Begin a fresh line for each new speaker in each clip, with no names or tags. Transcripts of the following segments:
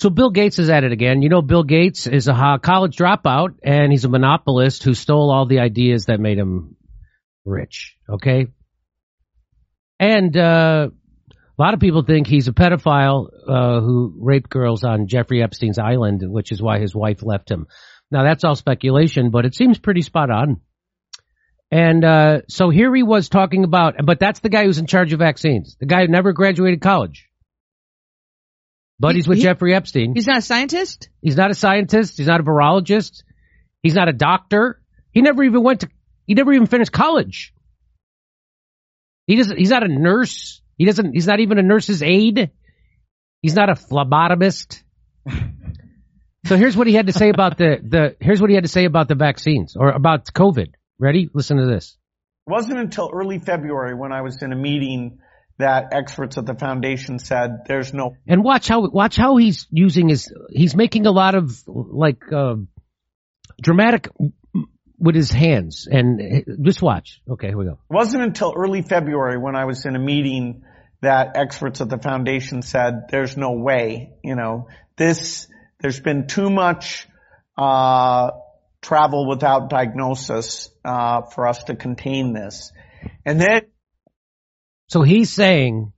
So Bill Gates is at it again. You know, Bill Gates is a college dropout and he's a monopolist who stole all the ideas that made him rich. Okay. And, uh, a lot of people think he's a pedophile, uh, who raped girls on Jeffrey Epstein's island, which is why his wife left him. Now that's all speculation, but it seems pretty spot on. And, uh, so here he was talking about, but that's the guy who's in charge of vaccines. The guy who never graduated college. Buddies with
He-
Jeffrey Epstein.
He's not a scientist?
He's not a scientist. He's not a virologist. He's not a doctor. He never even went to, he never even finished college. He doesn't, he's not a nurse. He doesn't, he's not even a nurse's aide. He's not a phlebotomist. so here's what he had to say about the, the, here's what he had to say about the vaccines or about COVID. Ready? Listen to this.
It wasn't until early February when I was in a meeting that experts at the foundation said there's no
And watch how, watch how he's using his, he's making a lot of like, uh, dramatic with his hands and just watch. Okay, here we go.
It wasn't until early February when I was in a meeting that experts at the foundation said there's no way, you know, this, there's been too much, uh, travel without diagnosis, uh, for us to contain this. And then
So he's saying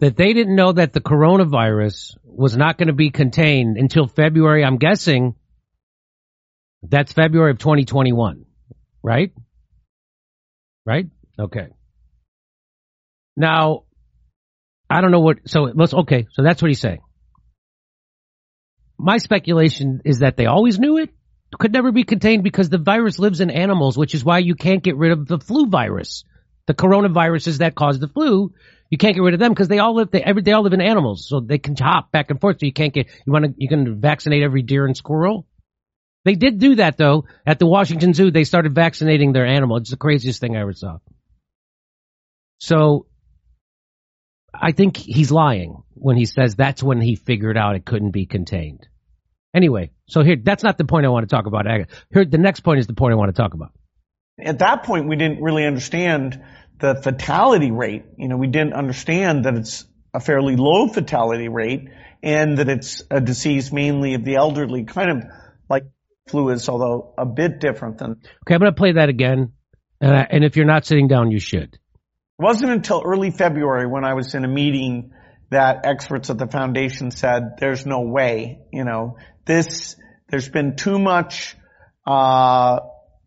that they didn't know that the coronavirus was not going to be contained until February. I'm guessing that's February of 2021, right? Right? Okay. Now, I don't know what, so let's, okay, so that's what he's saying. My speculation is that they always knew it could never be contained because the virus lives in animals, which is why you can't get rid of the flu virus. The coronaviruses that cause the flu, you can't get rid of them because they all live, they, every, they all live in animals, so they can hop back and forth. So you can't get, you want to, you can vaccinate every deer and squirrel. They did do that though at the Washington Zoo. They started vaccinating their animal. It's the craziest thing I ever saw. So I think he's lying when he says that's when he figured out it couldn't be contained. Anyway, so here, that's not the point I want to talk about. Here, the next point is the point I want to talk about.
At that point we didn't really understand the fatality rate. You know, we didn't understand that it's a fairly low fatality rate and that it's a disease mainly of the elderly, kind of like flu is, although a bit different than.
Okay, I'm going to play that again. And, and if you're not sitting down, you should.
It wasn't until early February when I was in a meeting that experts at the foundation said there's no way, you know, this, there's been too much, uh,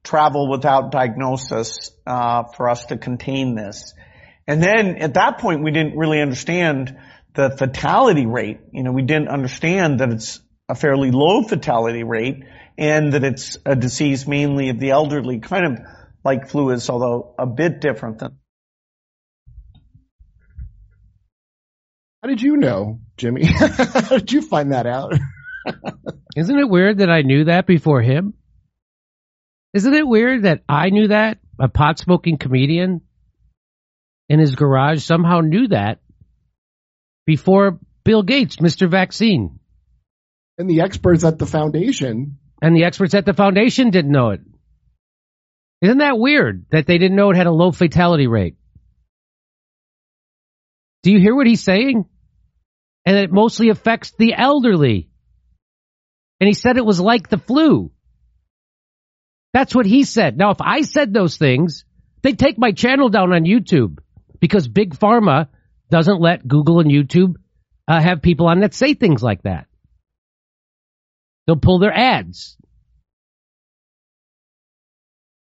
travel without diagnosis, uh, for us to contain this. And then at that point we didn't really understand the fatality rate. You know, we didn't understand that it's a fairly low fatality rate and that it's a disease mainly of the elderly, kind of like flu is, although a bit different than.
How did you know, Jimmy? How did you find that out?
Isn't it weird that I knew that before him? Isn't it weird that I knew that? A pot smoking comedian in his garage somehow knew that before Bill Gates, Mr. Vaccine.
And the experts at the foundation.
And the experts at the foundation didn't know it. Isn't that weird that they didn't know it had a low fatality rate? Do you hear what he's saying? And it mostly affects the elderly. And he said it was like the flu. That's what he said. Now, if I said those things, they'd take my channel down on YouTube because Big Pharma doesn't let Google and YouTube uh, have people on that say things like that. They'll pull their ads.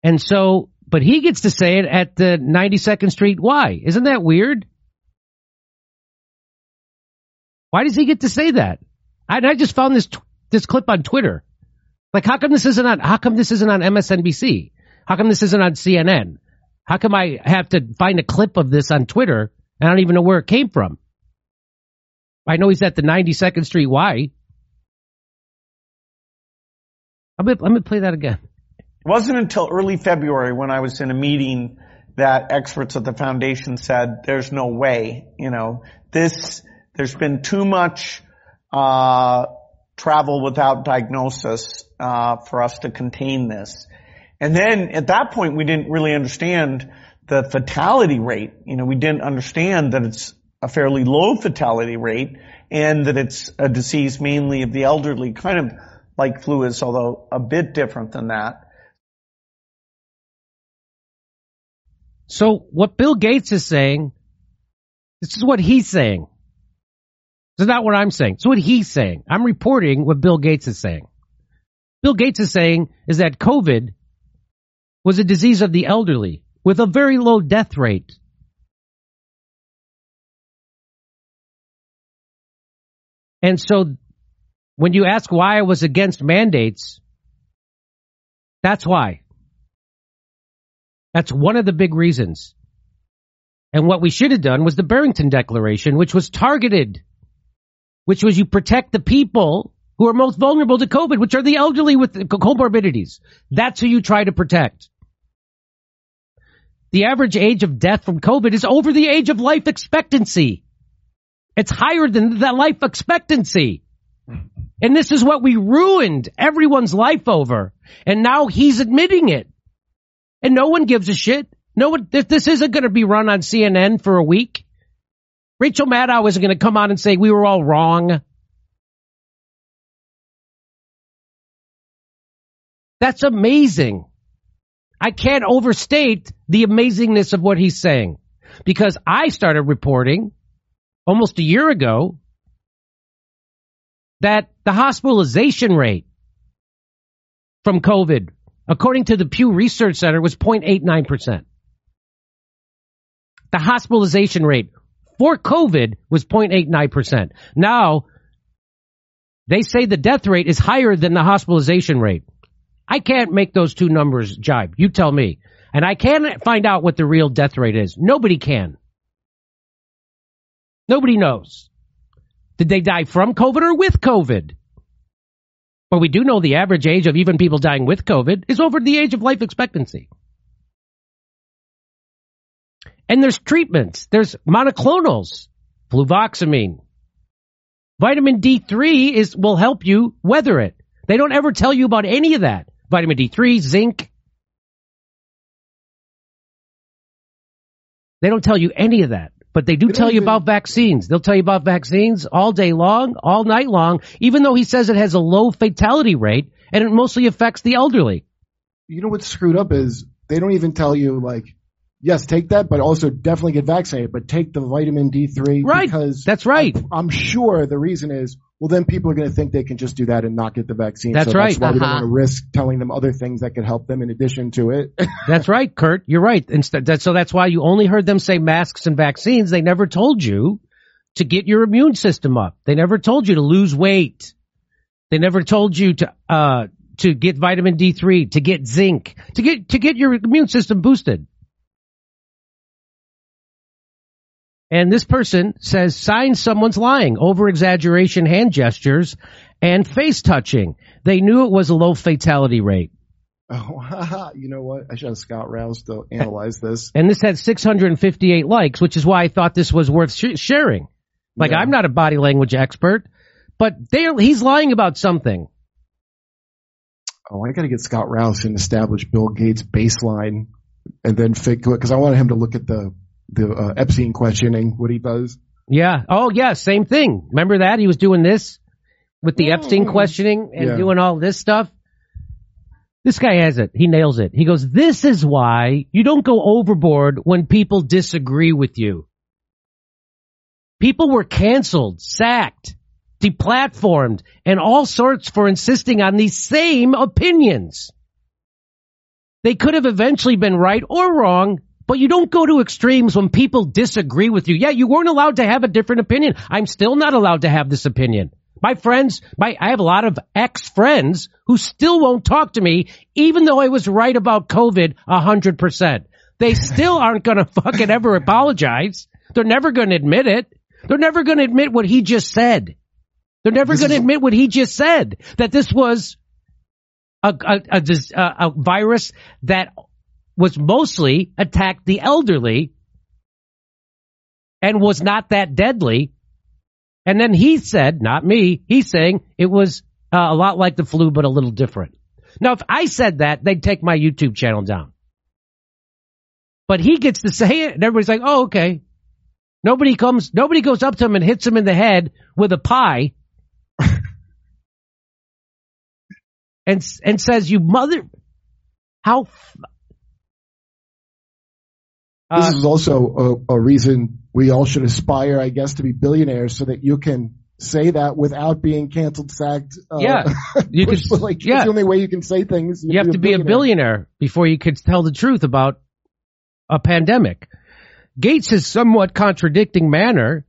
And so, but he gets to say it at the 92nd Street Y. Isn't that weird? Why does he get to say that? I, I just found this this clip on Twitter. Like, how come this isn't on? How come this isn't on MSNBC? How come this isn't on CNN? How come I have to find a clip of this on Twitter and I don't even know where it came from? I know he's at the 92nd Street Y. Let me, let me play that again.
It wasn't until early February when I was in a meeting that experts at the foundation said there's no way, you know, this, there's been too much, uh, travel without diagnosis, uh, for us to contain this. And then at that point we didn't really understand the fatality rate. You know, we didn't understand that it's a fairly low fatality rate and that it's a disease mainly of the elderly, kind of like flu is, although a bit different than that.
So what Bill Gates is saying, this is what he's saying. This is not what I'm saying. It's what he's saying. I'm reporting what Bill Gates is saying. Bill Gates is saying is that COVID was a disease of the elderly with a very low death rate. And so when you ask why I was against mandates, that's why. That's one of the big reasons. And what we should have done was the Barrington Declaration, which was targeted, which was you protect the people who are most vulnerable to COVID, which are the elderly with comorbidities. That's who you try to protect. The average age of death from COVID is over the age of life expectancy. It's higher than that life expectancy. And this is what we ruined everyone's life over. And now he's admitting it. And no one gives a shit. No one, this isn't going to be run on CNN for a week, Rachel Maddow isn't going to come on and say we were all wrong. That's amazing. I can't overstate the amazingness of what he's saying because I started reporting almost a year ago that the hospitalization rate from COVID, according to the Pew Research Center, was 0.89%. The hospitalization rate for COVID was 0.89%. Now, they say the death rate is higher than the hospitalization rate. I can't make those two numbers jibe. You tell me. And I can't find out what the real death rate is. Nobody can. Nobody knows. Did they die from COVID or with COVID? But we do know the average age of even people dying with COVID is over the age of life expectancy. And there's treatments. There's monoclonals, fluvoxamine. Vitamin D3 is, will help you weather it. They don't ever tell you about any of that. Vitamin D3, zinc. They don't tell you any of that. But they do tell you about vaccines. They'll tell you about vaccines all day long, all night long, even though he says it has a low fatality rate and it mostly affects the elderly.
You know what's screwed up is they don't even tell you like, yes, take that, but also definitely get vaccinated, but take the vitamin D3
Right.
because
That's right.
I'm sure the reason is, well, then people are going to think they can just do that and not get the vaccine.
That's
so
right.
That's why we don't
Uh-huh.
want to risk telling them other things that could help them in addition to it.
That's right, Kurt. You're right. Instead, that, so that's why you only heard them say masks and vaccines. They never told you to get your immune system up. They never told you to lose weight. They never told you to uh to get vitamin D3, to get zinc, to get to get your immune system boosted. And this person says signs someone's lying, over exaggeration hand gestures and face touching. They knew it was a low fatality rate.
oh, you know what? I should have Scott Rouse to analyze this.
and this had 658 likes, which is why I thought this was worth sh- sharing. Like
Yeah.
I'm not a body language expert, but they he's lying about something.
Oh, I got to get Scott Rouse and establish Bill Gates' baseline, and then figure because I want him to look at the the uh, Epstein questioning what he does.
Yeah. Oh yeah, same thing. Remember that he was doing this with the Epstein questioning and
Yeah.
doing all this stuff. This guy has it. He nails it. He goes, "This is why you don't go overboard when people disagree with you." People were canceled, sacked, deplatformed, and all sorts for insisting on these same opinions. They could have eventually been right or wrong, but you don't go to extremes when people disagree with you. Yeah, you weren't allowed to have a different opinion. I'm still not allowed to have this opinion. My friends, my, I have a lot of ex-friends who still won't talk to me, even though I was right about COVID a hundred percent. They still aren't gonna fucking ever apologize. They're never gonna admit it. They're never gonna admit what he just said. They're never gonna admit what he just said. That this was a, a, a, a, a virus that was mostly attacked the elderly and was not that deadly. And then he said, not me, he's saying it was uh, a lot like the flu, but a little different. Now, if I said that, they'd take my YouTube channel down. But he gets to say it, and everybody's like, oh, okay. Nobody comes, nobody goes up to him and hits him in the head with a pie and, and says, you mother, how,
This
uh,
is also a, a reason we all should aspire, I guess, to be billionaires so that you can say that without being canceled, sacked. Uh,
Yeah. you
pushed. like,
yeah.
The only way you can say things.
you have to be a billionaire before you could tell the truth about a pandemic. Gates is somewhat contradicting manner.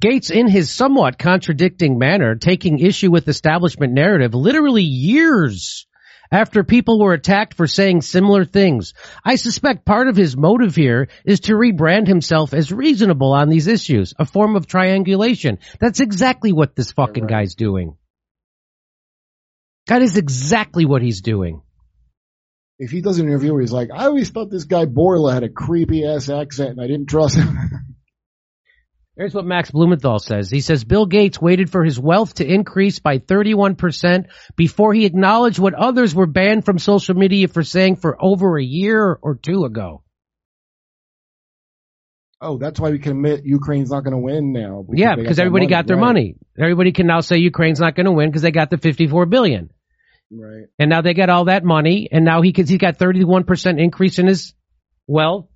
Gates in his somewhat contradicting manner taking issue with establishment narrative literally years after people were attacked for saying similar things. I suspect part of his motive here is to rebrand himself as reasonable on these issues, a form of triangulation. That's exactly what this fucking
right.
guy's doing. That is exactly what he's doing.
If he does an interview he's like, I always thought this guy Bourla had a creepy ass accent and I didn't trust him.
Here's what Max Blumenthal says. He says Bill Gates waited for his wealth to increase by 31% before he acknowledged what others were banned from social media for saying for over a year or two ago.
oh, that's why we can admit Ukraine's not going to win now.
yeah, because everybody got their
right.
money. Everybody can now say Ukraine's not going to win because they got the 54 billion.
Right.
And now they got all that money and now he can, he got 31% increase in his wealth.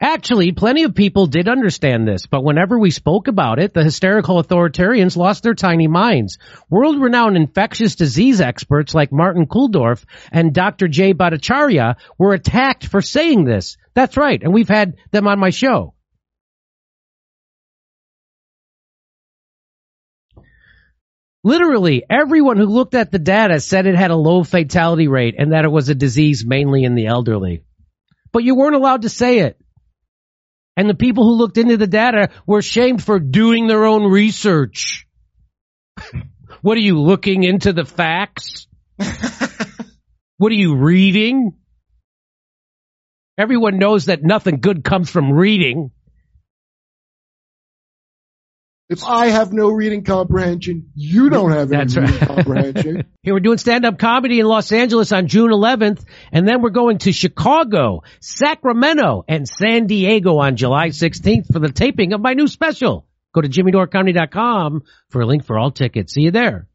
Actually, plenty of people did understand this, but whenever we spoke about it, the hysterical authoritarians lost their tiny minds. World-renowned infectious disease experts like Martin Kulldorff and Dr. Jay Bhattacharya were attacked for saying this. That's right, and we've had them on my show. Literally, everyone who looked at the data said it had a low fatality rate and that it was a disease mainly in the elderly. But you weren't allowed to say it. And the people who looked into the data were shamed for doing their own research. what are you looking into the facts? what are you reading? Everyone knows that nothing good comes from reading.
If I have no reading comprehension, you don't have any
That's
reading
right.
comprehension.
Here we're doing stand-up comedy in Los Angeles on June 11th, and then we're going to Chicago, Sacramento, and San Diego on July 16th for the taping of my new special. Go to jimmydorecomedy.com for a link for all tickets. See you there.